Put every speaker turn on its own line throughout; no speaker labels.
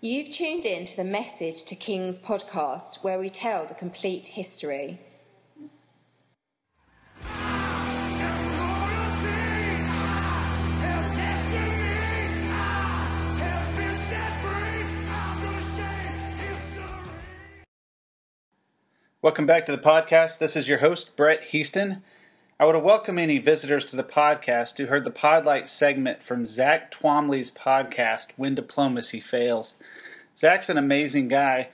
You've tuned in to the Message to Kings podcast, where we tell the complete history.
Welcome back to the podcast. This is your host, Brett Heaston. I to welcome any visitors to the podcast who heard the Podlight segment from Zach Twamley's podcast, When Diplomacy Fails. Zach's an amazing guy.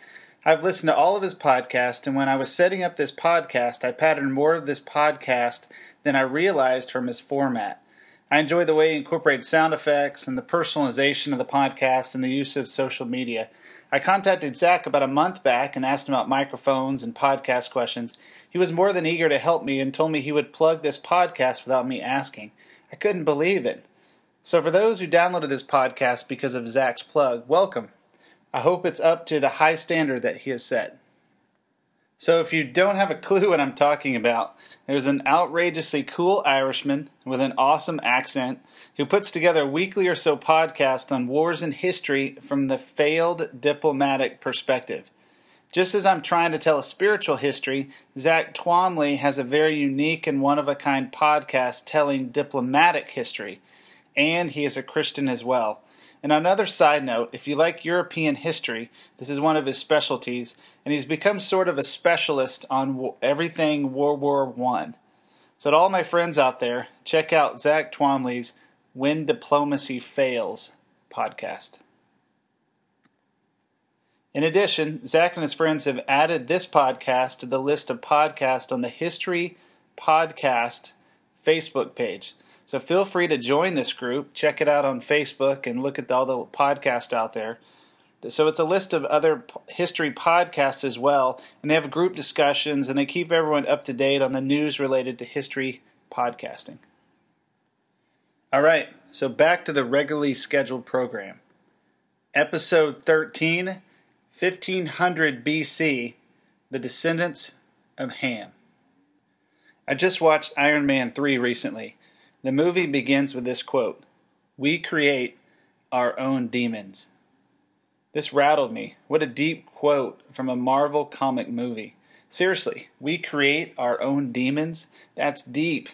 I've listened to all of his podcasts, and when I was setting up this podcast, I patterned more of this podcast than I realized from his format. I enjoy the way he incorporates sound effects and the personalization of the podcast and the use of social media. I contacted Zach about a month back and asked him about microphones and podcast questions. He was more than eager to help me and told me he would plug this podcast without me asking. I couldn't believe it. So, for those who downloaded this podcast because of Zach's plug, welcome. I hope it's up to the high standard that he has set. So, if you don't have a clue what I'm talking about, there's an outrageously cool Irishman with an awesome accent who puts together a weekly or so podcast on wars and history from the failed diplomatic perspective. Just as I'm trying to tell a spiritual history, Zach Twamley has a very unique and one of a kind podcast telling diplomatic history, and he is a Christian as well. And another side note, if you like European history, this is one of his specialties, and he's become sort of a specialist on everything World War One. So, to all my friends out there, check out Zach Twamley's When Diplomacy Fails podcast. In addition, Zach and his friends have added this podcast to the list of podcasts on the History Podcast Facebook page. So feel free to join this group, check it out on Facebook, and look at all the podcasts out there. So it's a list of other history podcasts as well, and they have group discussions and they keep everyone up to date on the news related to history podcasting. All right, so back to the regularly scheduled program. Episode 13, 1500 BC, The Descendants of Ham. I just watched Iron Man 3 recently. The movie begins with this quote We create our own demons. This rattled me. What a deep quote from a Marvel comic movie. Seriously, we create our own demons? That's deep.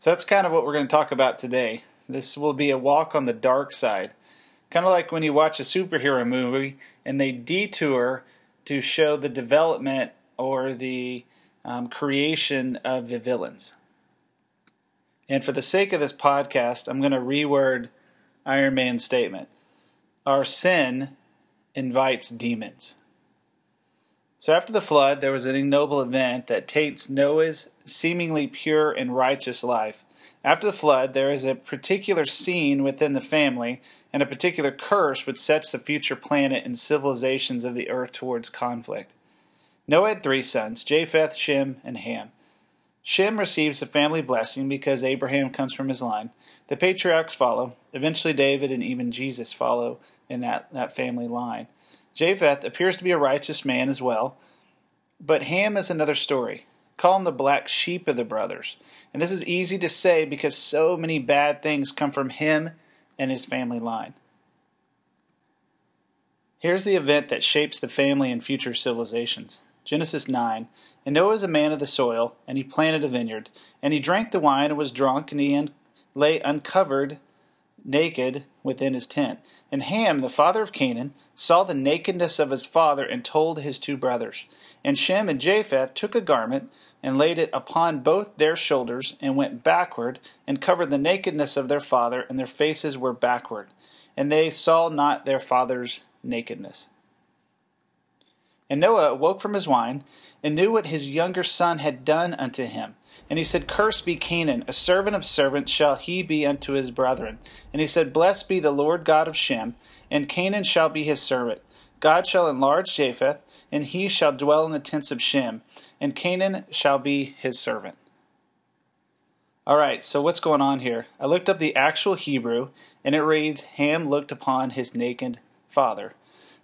So that's kind of what we're going to talk about today. This will be a walk on the dark side. Kind of like when you watch a superhero movie and they detour to show the development or the um, creation of the villains. And for the sake of this podcast, I'm going to reword Iron Man's statement. Our sin invites demons. So after the flood, there was an ignoble event that taints Noah's seemingly pure and righteous life. After the flood, there is a particular scene within the family and a particular curse which sets the future planet and civilizations of the earth towards conflict. Noah had three sons Japheth, Shem, and Ham. Shem receives the family blessing because Abraham comes from his line. The patriarchs follow. Eventually, David and even Jesus follow in that, that family line. Japheth appears to be a righteous man as well, but Ham is another story. Call him the black sheep of the brothers. And this is easy to say because so many bad things come from him and his family line. Here's the event that shapes the family and future civilizations Genesis 9. And Noah was a man of the soil, and he planted a vineyard. And he drank the wine and was drunk, and he un- lay uncovered, naked, within his tent. And Ham, the father of Canaan, saw the nakedness of his father and told his two brothers. And Shem and Japheth took a garment and laid it upon both their shoulders and went backward and covered the nakedness of their father, and their faces were backward. And they saw not their father's nakedness. And Noah awoke from his wine and knew what his younger son had done unto him. And he said, Cursed be Canaan, a servant of servants shall he be unto his brethren. And he said, Blessed be the Lord God of Shem, and Canaan shall be his servant. God shall enlarge Japheth, and he shall dwell in the tents of Shem, and Canaan shall be his servant. All right, so what's going on here? I looked up the actual Hebrew, and it reads, Ham looked upon his naked father.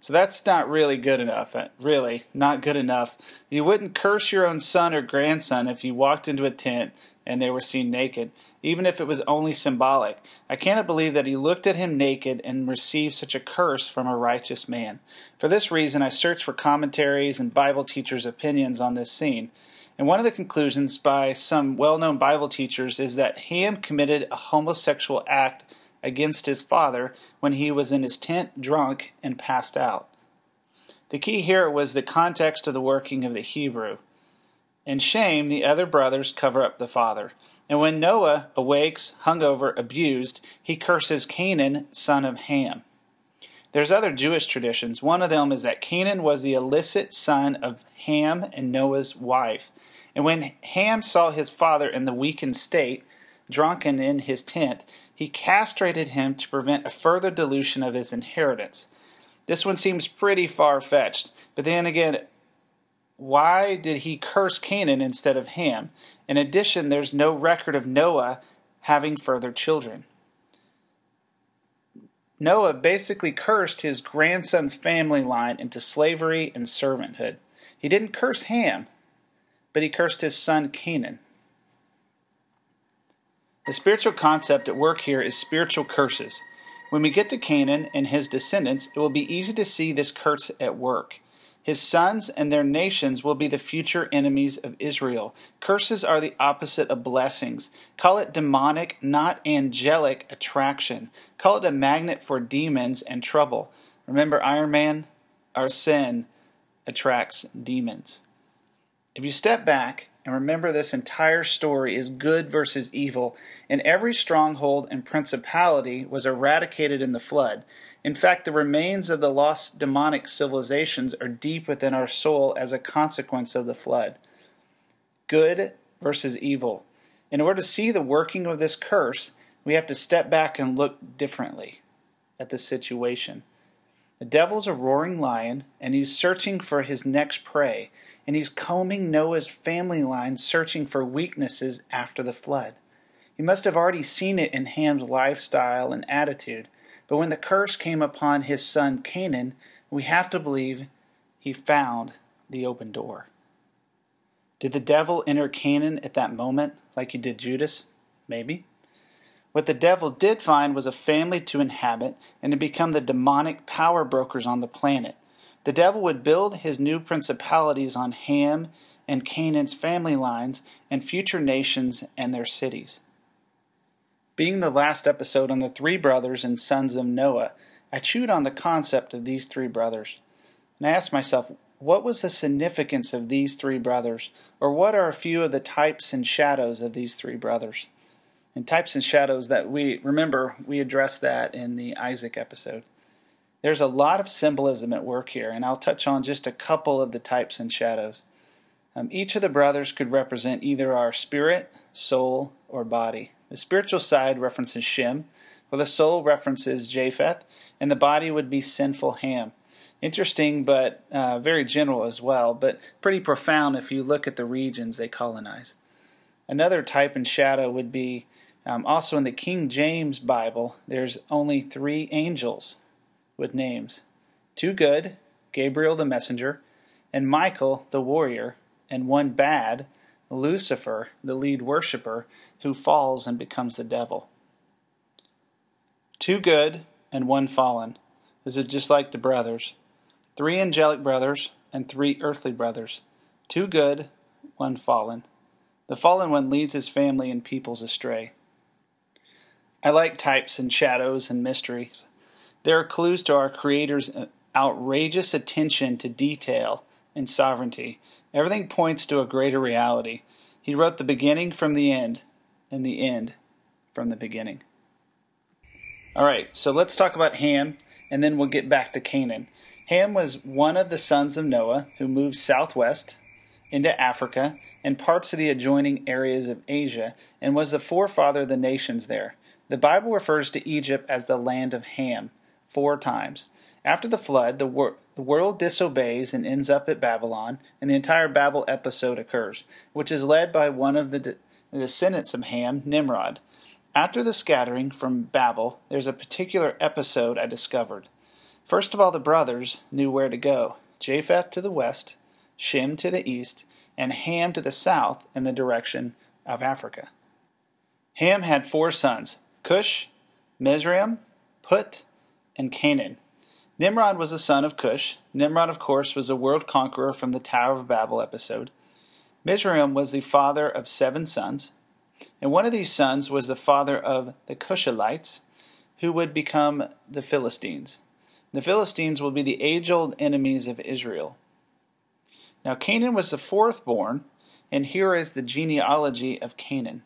So that's not really good enough. Uh, really, not good enough. You wouldn't curse your own son or grandson if you walked into a tent and they were seen naked. even if it was only symbolic. I cannot believe that he looked at him naked and received such a curse from a righteous man. For this reason, I searched for commentaries and Bible teachers' opinions on this scene. And one of the conclusions by some well known Bible teachers is that Ham committed a homosexual act against his father when he was in his tent drunk and passed out. The key here was the context of the working of the Hebrew. In shame, the other brothers cover up the father. And when Noah awakes, hungover, abused, he curses Canaan, son of Ham. There's other Jewish traditions. One of them is that Canaan was the illicit son of Ham and Noah's wife. And when Ham saw his father in the weakened state, drunken in his tent, he castrated him to prevent a further dilution of his inheritance. This one seems pretty far fetched, but then again, why did he curse Canaan instead of Ham? In addition, there's no record of Noah having further children. Noah basically cursed his grandson's family line into slavery and servanthood. He didn't curse Ham, but he cursed his son Canaan. The spiritual concept at work here is spiritual curses. When we get to Canaan and his descendants, it will be easy to see this curse at work. His sons and their nations will be the future enemies of Israel. Curses are the opposite of blessings. Call it demonic, not angelic attraction. Call it a magnet for demons and trouble. Remember Iron Man? Our sin attracts demons. If you step back and remember this entire story is good versus evil, and every stronghold and principality was eradicated in the flood. In fact, the remains of the lost demonic civilizations are deep within our soul as a consequence of the flood. Good versus evil. In order to see the working of this curse, we have to step back and look differently at the situation. The devil's a roaring lion, and he's searching for his next prey, and he's combing Noah's family line, searching for weaknesses after the flood. He must have already seen it in Ham's lifestyle and attitude. But when the curse came upon his son Canaan, we have to believe he found the open door. Did the devil enter Canaan at that moment like he did Judas? Maybe. What the devil did find was a family to inhabit and to become the demonic power brokers on the planet. The devil would build his new principalities on Ham and Canaan's family lines and future nations and their cities. Being the last episode on the three brothers and sons of Noah, I chewed on the concept of these three brothers. And I asked myself, what was the significance of these three brothers? Or what are a few of the types and shadows of these three brothers? And types and shadows that we remember, we addressed that in the Isaac episode. There's a lot of symbolism at work here, and I'll touch on just a couple of the types and shadows. Um, each of the brothers could represent either our spirit, soul, or body. The spiritual side references Shem, while the soul references Japheth, and the body would be sinful Ham. Interesting, but uh, very general as well, but pretty profound if you look at the regions they colonize. Another type and shadow would be um, also in the King James Bible, there's only three angels with names two good, Gabriel the messenger, and Michael the warrior, and one bad, Lucifer, the lead worshiper, who falls and becomes the devil. Two good and one fallen. This is just like the brothers. Three angelic brothers and three earthly brothers. Two good, one fallen. The fallen one leads his family and peoples astray. I like types and shadows and mysteries. There are clues to our Creator's uh, outrageous attention to detail and sovereignty. Everything points to a greater reality. He wrote the beginning from the end, and the end from the beginning. All right, so let's talk about Ham, and then we'll get back to Canaan. Ham was one of the sons of Noah who moved southwest into Africa and parts of the adjoining areas of Asia and was the forefather of the nations there. The Bible refers to Egypt as the land of Ham four times. After the flood, the, wor- the world disobeys and ends up at Babylon, and the entire Babel episode occurs, which is led by one of the de- the descendants of Ham, Nimrod. After the scattering from Babel, there's a particular episode I discovered. First of all, the brothers knew where to go Japheth to the west, Shem to the east, and Ham to the south in the direction of Africa. Ham had four sons Cush, Mizraim, Put, and Canaan. Nimrod was the son of Cush. Nimrod, of course, was a world conqueror from the Tower of Babel episode. Mizraim was the father of seven sons, and one of these sons was the father of the Casluhites, who would become the Philistines. The Philistines will be the age old enemies of Israel. Now, Canaan was the fourth born, and here is the genealogy of Canaan.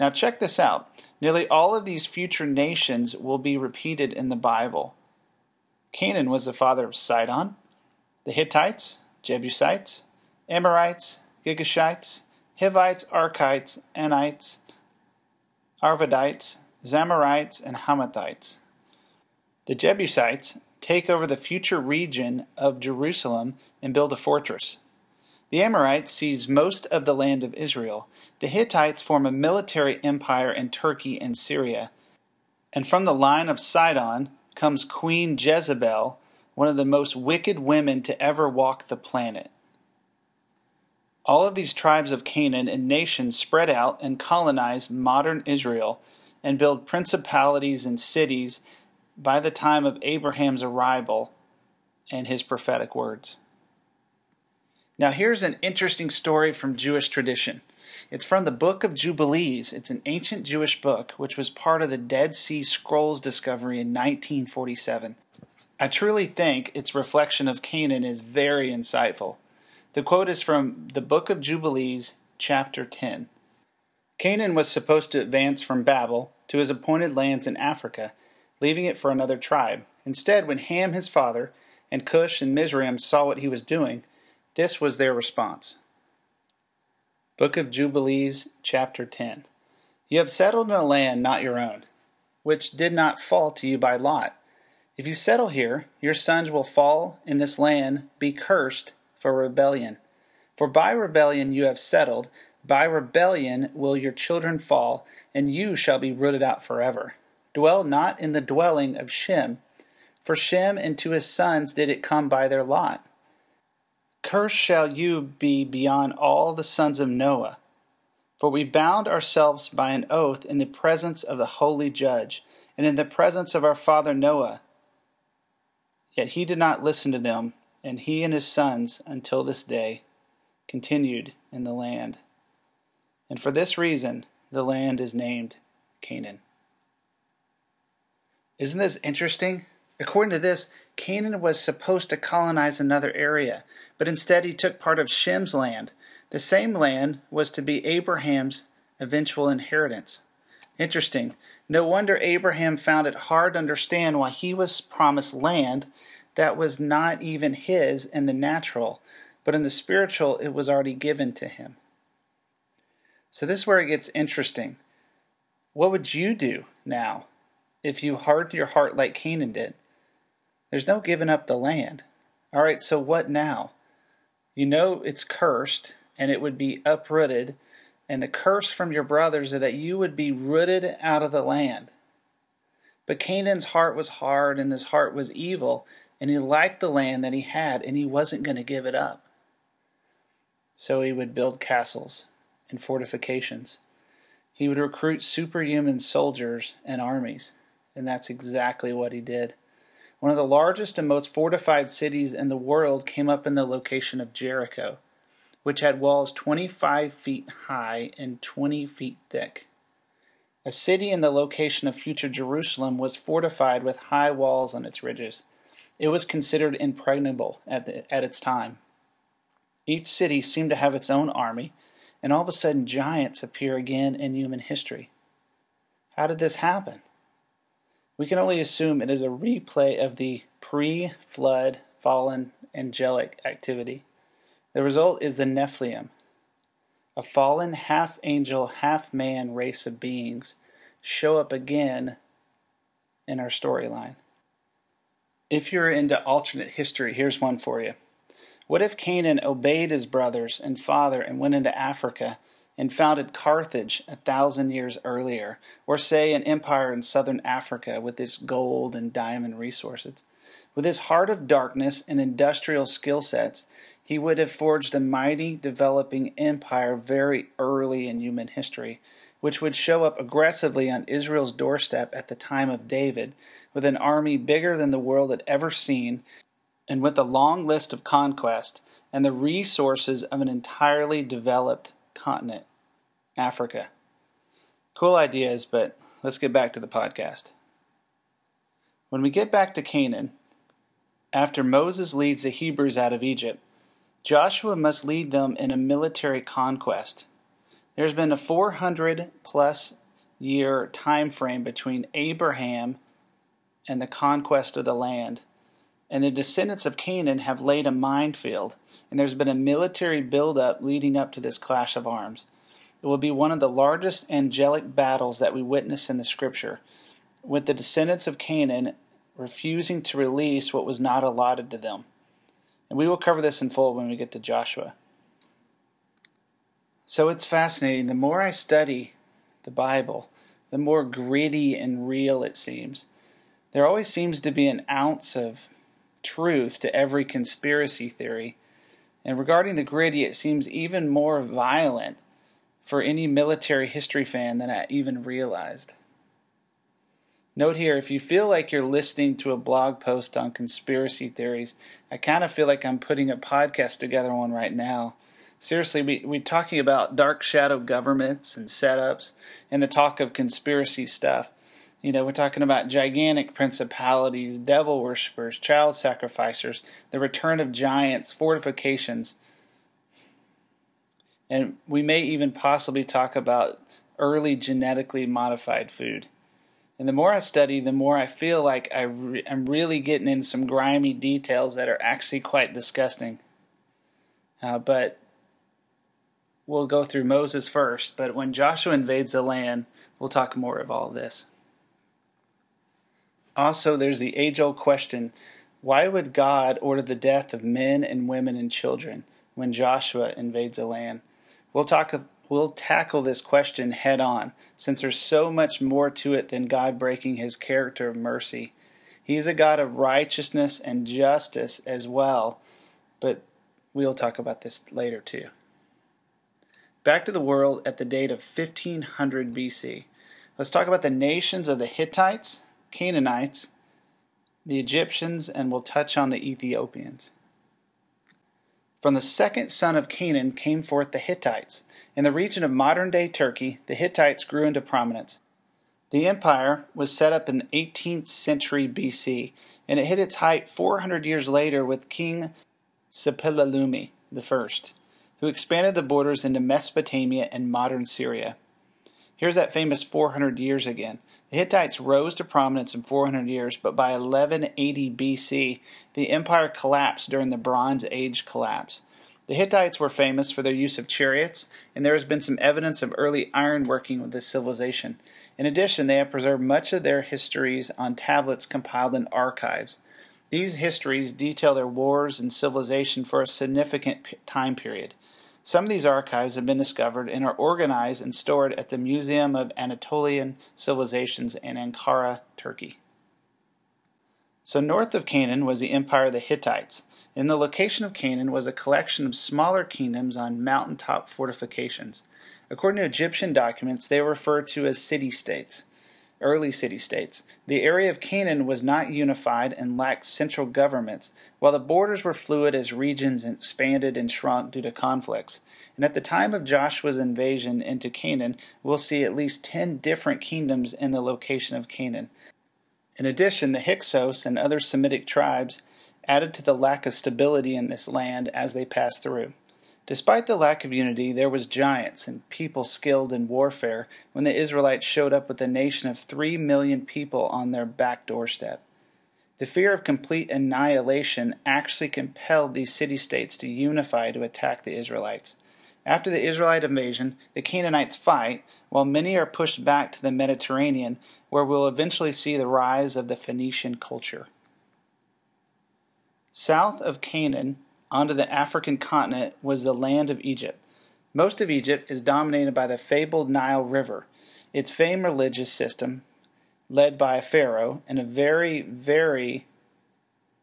Now, check this out. Nearly all of these future nations will be repeated in the Bible. Canaan was the father of Sidon, the Hittites, Jebusites, Amorites, Girgashites, Hivites, Arkites, Anites, Arvadites, Zemarites, and Hamathites. The Jebusites take over the future region of Jerusalem and build a fortress. The Amorites seize most of the land of Israel. The Hittites form a military empire in Turkey and Syria. And from the line of Sidon, comes Queen Jezebel, one of the most wicked women to ever walk the planet. All of these tribes of Canaan and nations spread out and colonize modern Israel and build principalities and cities by the time of Abraham's arrival and his prophetic words. Now, here's an interesting story from Jewish tradition. It's from the Book of Jubilees. It's an ancient Jewish book which was part of the Dead Sea Scrolls discovery in 1947. I truly think its reflection of Canaan is very insightful. The quote is from the Book of Jubilees, chapter 10. Canaan was supposed to advance from Babel to his appointed lands in Africa, leaving it for another tribe. Instead, when Ham, his father, and Cush and Mizraim saw what he was doing, this was their response. Book of Jubilees, chapter 10. You have settled in a land not your own, which did not fall to you by lot. If you settle here, your sons will fall in this land, be cursed for rebellion. For by rebellion you have settled, by rebellion will your children fall, and you shall be rooted out forever. Dwell not in the dwelling of Shem, for Shem and to his sons did it come by their lot. Cursed shall you be beyond all the sons of Noah. For we bound ourselves by an oath in the presence of the holy judge, and in the presence of our father Noah. Yet he did not listen to them, and he and his sons, until this day, continued in the land. And for this reason, the land is named Canaan. Isn't this interesting? According to this, Canaan was supposed to colonize another area but instead he took part of Shem's land. The same land was to be Abraham's eventual inheritance. Interesting. No wonder Abraham found it hard to understand why he was promised land that was not even his in the natural, but in the spiritual it was already given to him. So this is where it gets interesting. What would you do now if you hardened your heart like Canaan did? There's no giving up the land. All right, so what now? You know it's cursed and it would be uprooted. And the curse from your brothers is that you would be rooted out of the land. But Canaan's heart was hard and his heart was evil, and he liked the land that he had, and he wasn't going to give it up. So he would build castles and fortifications. He would recruit superhuman soldiers and armies, and that's exactly what he did. One of the largest and most fortified cities in the world came up in the location of Jericho, which had walls 25 feet high and 20 feet thick. A city in the location of future Jerusalem was fortified with high walls on its ridges. It was considered impregnable at, the, at its time. Each city seemed to have its own army, and all of a sudden giants appear again in human history. How did this happen? We can only assume it is a replay of the pre flood fallen angelic activity. The result is the Nephilim, a fallen half angel, half man race of beings, show up again in our storyline. If you're into alternate history, here's one for you. What if Canaan obeyed his brothers and father and went into Africa and founded Carthage a thousand years earlier, or say an empire in southern Africa with its gold and diamond resources. With his heart of darkness and industrial skill sets, he would have forged a mighty developing empire very early in human history, which would show up aggressively on Israel's doorstep at the time of David, with an army bigger than the world had ever seen, and with a long list of conquest and the resources of an entirely developed continent, Africa. Cool ideas, but let's get back to the podcast. When we get back to Canaan, after Moses leads the Hebrews out of Egypt, Joshua must lead them in a military conquest. There's been a 400 plus year time frame between Abraham and the conquest of the land. And the descendants of Canaan have laid a minefield, and there's been a military buildup leading up to this clash of arms. It will be one of the largest angelic battles that we witness in the scripture, with the descendants of Canaan refusing to release what was not allotted to them. And we will cover this in full when we get to Joshua. So it's fascinating. The more I study the Bible, the more gritty and real it seems. There always seems to be an ounce of truth to every conspiracy theory. And regarding the gritty, it seems even more violent for any military history fan than I even realized. Note here if you feel like you're listening to a blog post on conspiracy theories, I kind of feel like I'm putting a podcast together one right now. Seriously, we, we're talking about dark shadow governments and setups and the talk of conspiracy stuff. You know, we're talking about gigantic principalities, devil worshippers, child sacrificers, the return of giants, fortifications. And we may even possibly talk about early genetically modified food. And the more I study, the more I feel like I re- I'm really getting in some grimy details that are actually quite disgusting. Uh, but we'll go through Moses first. But when Joshua invades the land, we'll talk more of all this. Also, there's the age old question why would God order the death of men and women and children when Joshua invades a land? We'll talk we'll tackle this question head on, since there's so much more to it than God breaking his character of mercy. He's a God of righteousness and justice as well, but we'll talk about this later too. Back to the world at the date of 1500 BC. Let's talk about the nations of the Hittites, Canaanites, the Egyptians, and we'll touch on the Ethiopians. From the second son of Canaan came forth the Hittites in the region of modern day Turkey, the Hittites grew into prominence. The empire was set up in the 18th century BC, and it hit its height 400 years later with King Suppiluliuma I, who expanded the borders into Mesopotamia and modern Syria. Here's that famous 400 years again. The Hittites rose to prominence in 400 years, but by 1180 BC, the empire collapsed during the Bronze Age collapse. The Hittites were famous for their use of chariots, and there has been some evidence of early ironworking with this civilization. In addition, they have preserved much of their histories on tablets compiled in archives. These histories detail their wars and civilization for a significant time period. Some of these archives have been discovered and are organized and stored at the Museum of Anatolian Civilizations in Ankara, Turkey. So, north of Canaan was the empire of the Hittites. In the location of Canaan was a collection of smaller kingdoms on mountaintop fortifications. According to Egyptian documents, they were referred to as city states, early city states. The area of Canaan was not unified and lacked central governments, while the borders were fluid as regions expanded and shrunk due to conflicts. And at the time of Joshua's invasion into Canaan, we'll see at least 10 different kingdoms in the location of Canaan. In addition, the Hyksos and other Semitic tribes added to the lack of stability in this land as they passed through. Despite the lack of unity, there was giants and people skilled in warfare when the Israelites showed up with a nation of three million people on their back doorstep. The fear of complete annihilation actually compelled these city states to unify to attack the Israelites. After the Israelite invasion, the Canaanites fight, while many are pushed back to the Mediterranean, where we'll eventually see the rise of the Phoenician culture. South of Canaan, onto the African continent, was the land of Egypt. Most of Egypt is dominated by the fabled Nile River, its famed religious system, led by a pharaoh, and a very, very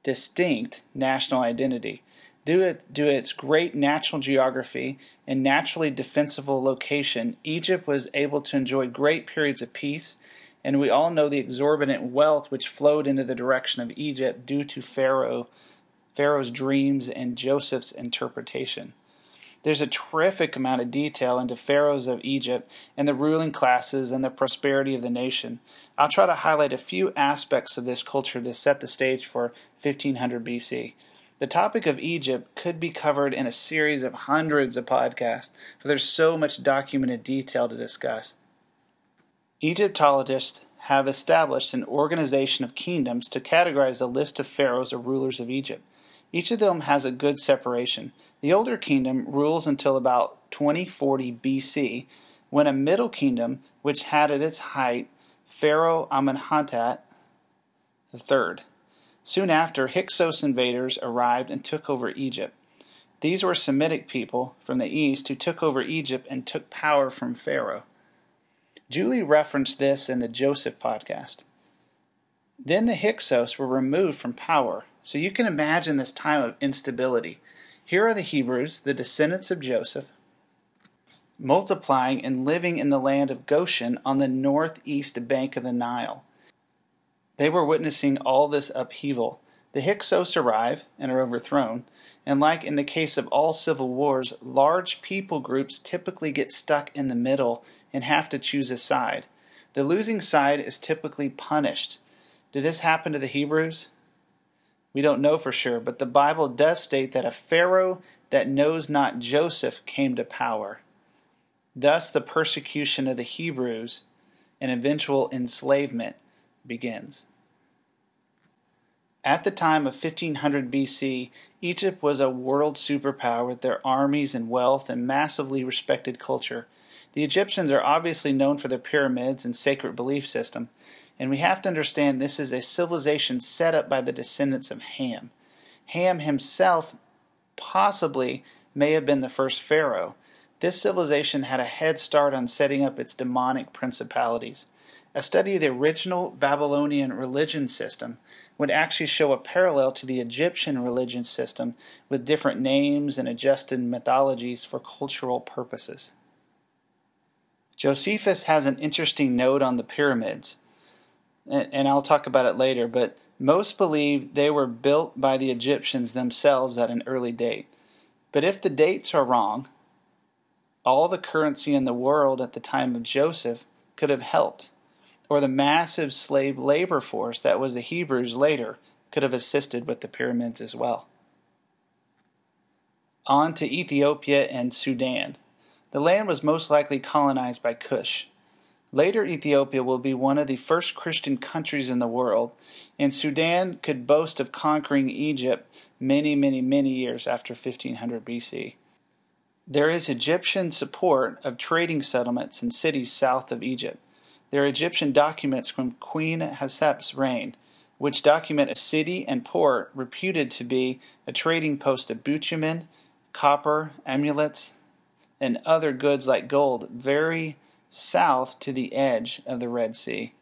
distinct national identity. Due to its great natural geography and naturally defensible location, Egypt was able to enjoy great periods of peace, and we all know the exorbitant wealth which flowed into the direction of Egypt due to Pharaoh, Pharaoh's dreams and Joseph's interpretation. There's a terrific amount of detail into pharaohs of Egypt and the ruling classes and the prosperity of the nation. I'll try to highlight a few aspects of this culture to set the stage for 1500 BC. The topic of Egypt could be covered in a series of hundreds of podcasts, for there's so much documented detail to discuss. Egyptologists have established an organization of kingdoms to categorize the list of pharaohs or rulers of Egypt. Each of them has a good separation. The older kingdom rules until about 2040 BC, when a middle kingdom, which had at its height Pharaoh Amenhotep III, Soon after, Hyksos invaders arrived and took over Egypt. These were Semitic people from the east who took over Egypt and took power from Pharaoh. Julie referenced this in the Joseph podcast. Then the Hyksos were removed from power, so you can imagine this time of instability. Here are the Hebrews, the descendants of Joseph, multiplying and living in the land of Goshen on the northeast bank of the Nile. They were witnessing all this upheaval. The Hyksos arrive and are overthrown, and like in the case of all civil wars, large people groups typically get stuck in the middle and have to choose a side. The losing side is typically punished. Did this happen to the Hebrews? We don't know for sure, but the Bible does state that a Pharaoh that knows not Joseph came to power. Thus, the persecution of the Hebrews and eventual enslavement begins. At the time of 1500 BC, Egypt was a world superpower with their armies and wealth and massively respected culture. The Egyptians are obviously known for their pyramids and sacred belief system, and we have to understand this is a civilization set up by the descendants of Ham. Ham himself possibly may have been the first pharaoh. This civilization had a head start on setting up its demonic principalities. A study of the original Babylonian religion system would actually show a parallel to the Egyptian religion system with different names and adjusted mythologies for cultural purposes. Josephus has an interesting note on the pyramids, and I'll talk about it later, but most believe they were built by the Egyptians themselves at an early date. But if the dates are wrong, all the currency in the world at the time of Joseph could have helped or the massive slave labor force that was the Hebrews later could have assisted with the pyramids as well. On to Ethiopia and Sudan. The land was most likely colonized by Cush. Later, Ethiopia will be one of the first Christian countries in the world, and Sudan could boast of conquering Egypt many, many, many years after 1500 BC. There is Egyptian support of trading settlements in cities south of Egypt. There are Egyptian documents from Queen Hatshepsut's reign, which document a city and port reputed to be a trading post of bitumen, copper, amulets, and other goods like gold, very south to the edge of the Red Sea.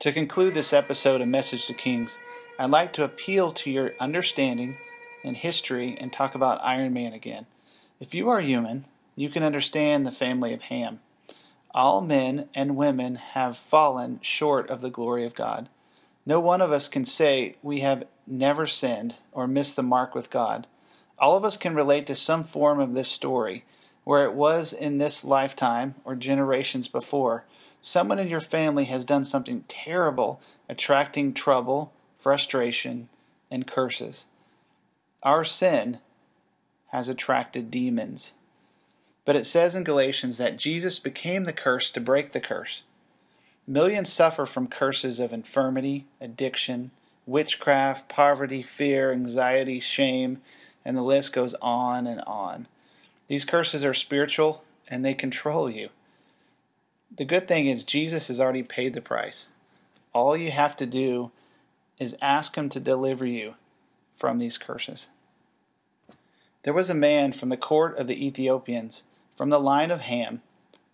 To conclude this episode of Message to Kings, I'd like to appeal to your understanding and history and talk about Iron Man again. If you are human, you can understand the family of Ham. All men and women have fallen short of the glory of God. No one of us can say we have never sinned or missed the mark with God. All of us can relate to some form of this story, where it was in this lifetime or generations before. Someone in your family has done something terrible, attracting trouble, frustration, and curses. Our sin has attracted demons. But it says in Galatians that Jesus became the curse to break the curse. Millions suffer from curses of infirmity, addiction, witchcraft, poverty, fear, anxiety, shame, and the list goes on and on. These curses are spiritual and they control you. The good thing is, Jesus has already paid the price. All you have to do is ask Him to deliver you from these curses. There was a man from the court of the Ethiopians from the line of Ham,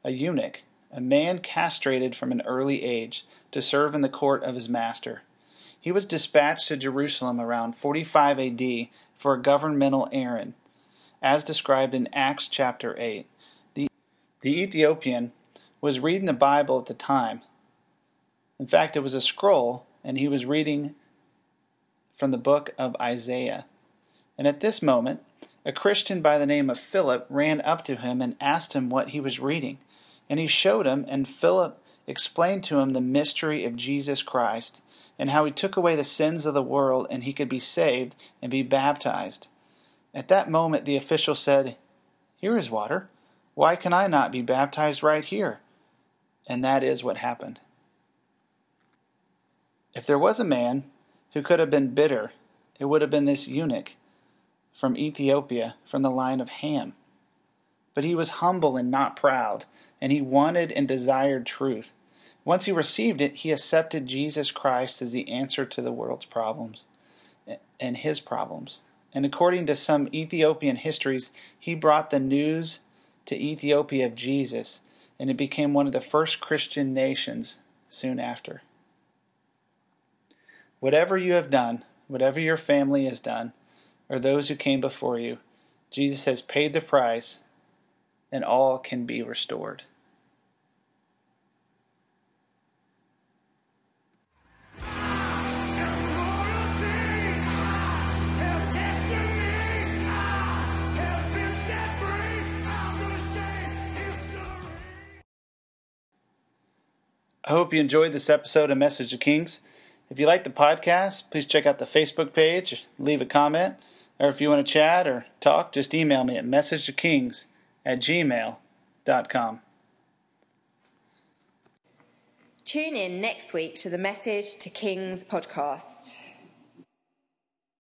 a eunuch, a man castrated from an early age, to serve in the court of his master. He was dispatched to Jerusalem around 45 AD for a governmental errand, as described in Acts chapter 8. The, the Ethiopian was reading the Bible at the time. In fact, it was a scroll, and he was reading from the book of Isaiah. And at this moment, a Christian by the name of Philip ran up to him and asked him what he was reading. And he showed him, and Philip explained to him the mystery of Jesus Christ, and how he took away the sins of the world, and he could be saved and be baptized. At that moment, the official said, Here is water. Why can I not be baptized right here? And that is what happened. If there was a man who could have been bitter, it would have been this eunuch from Ethiopia, from the line of Ham. But he was humble and not proud, and he wanted and desired truth. Once he received it, he accepted Jesus Christ as the answer to the world's problems and his problems. And according to some Ethiopian histories, he brought the news to Ethiopia of Jesus, and it became one of the first Christian nations soon after. Whatever you have done, whatever your family has done, or those who came before you, Jesus has paid the price, and all can be restored. I hope you enjoyed this episode of Message of Kings. If you like the podcast, please check out the Facebook page, leave a comment, or if you want to chat or talk, just email me at messageofkings at gmail.com.
Tune in next week to the Message to Kings podcast.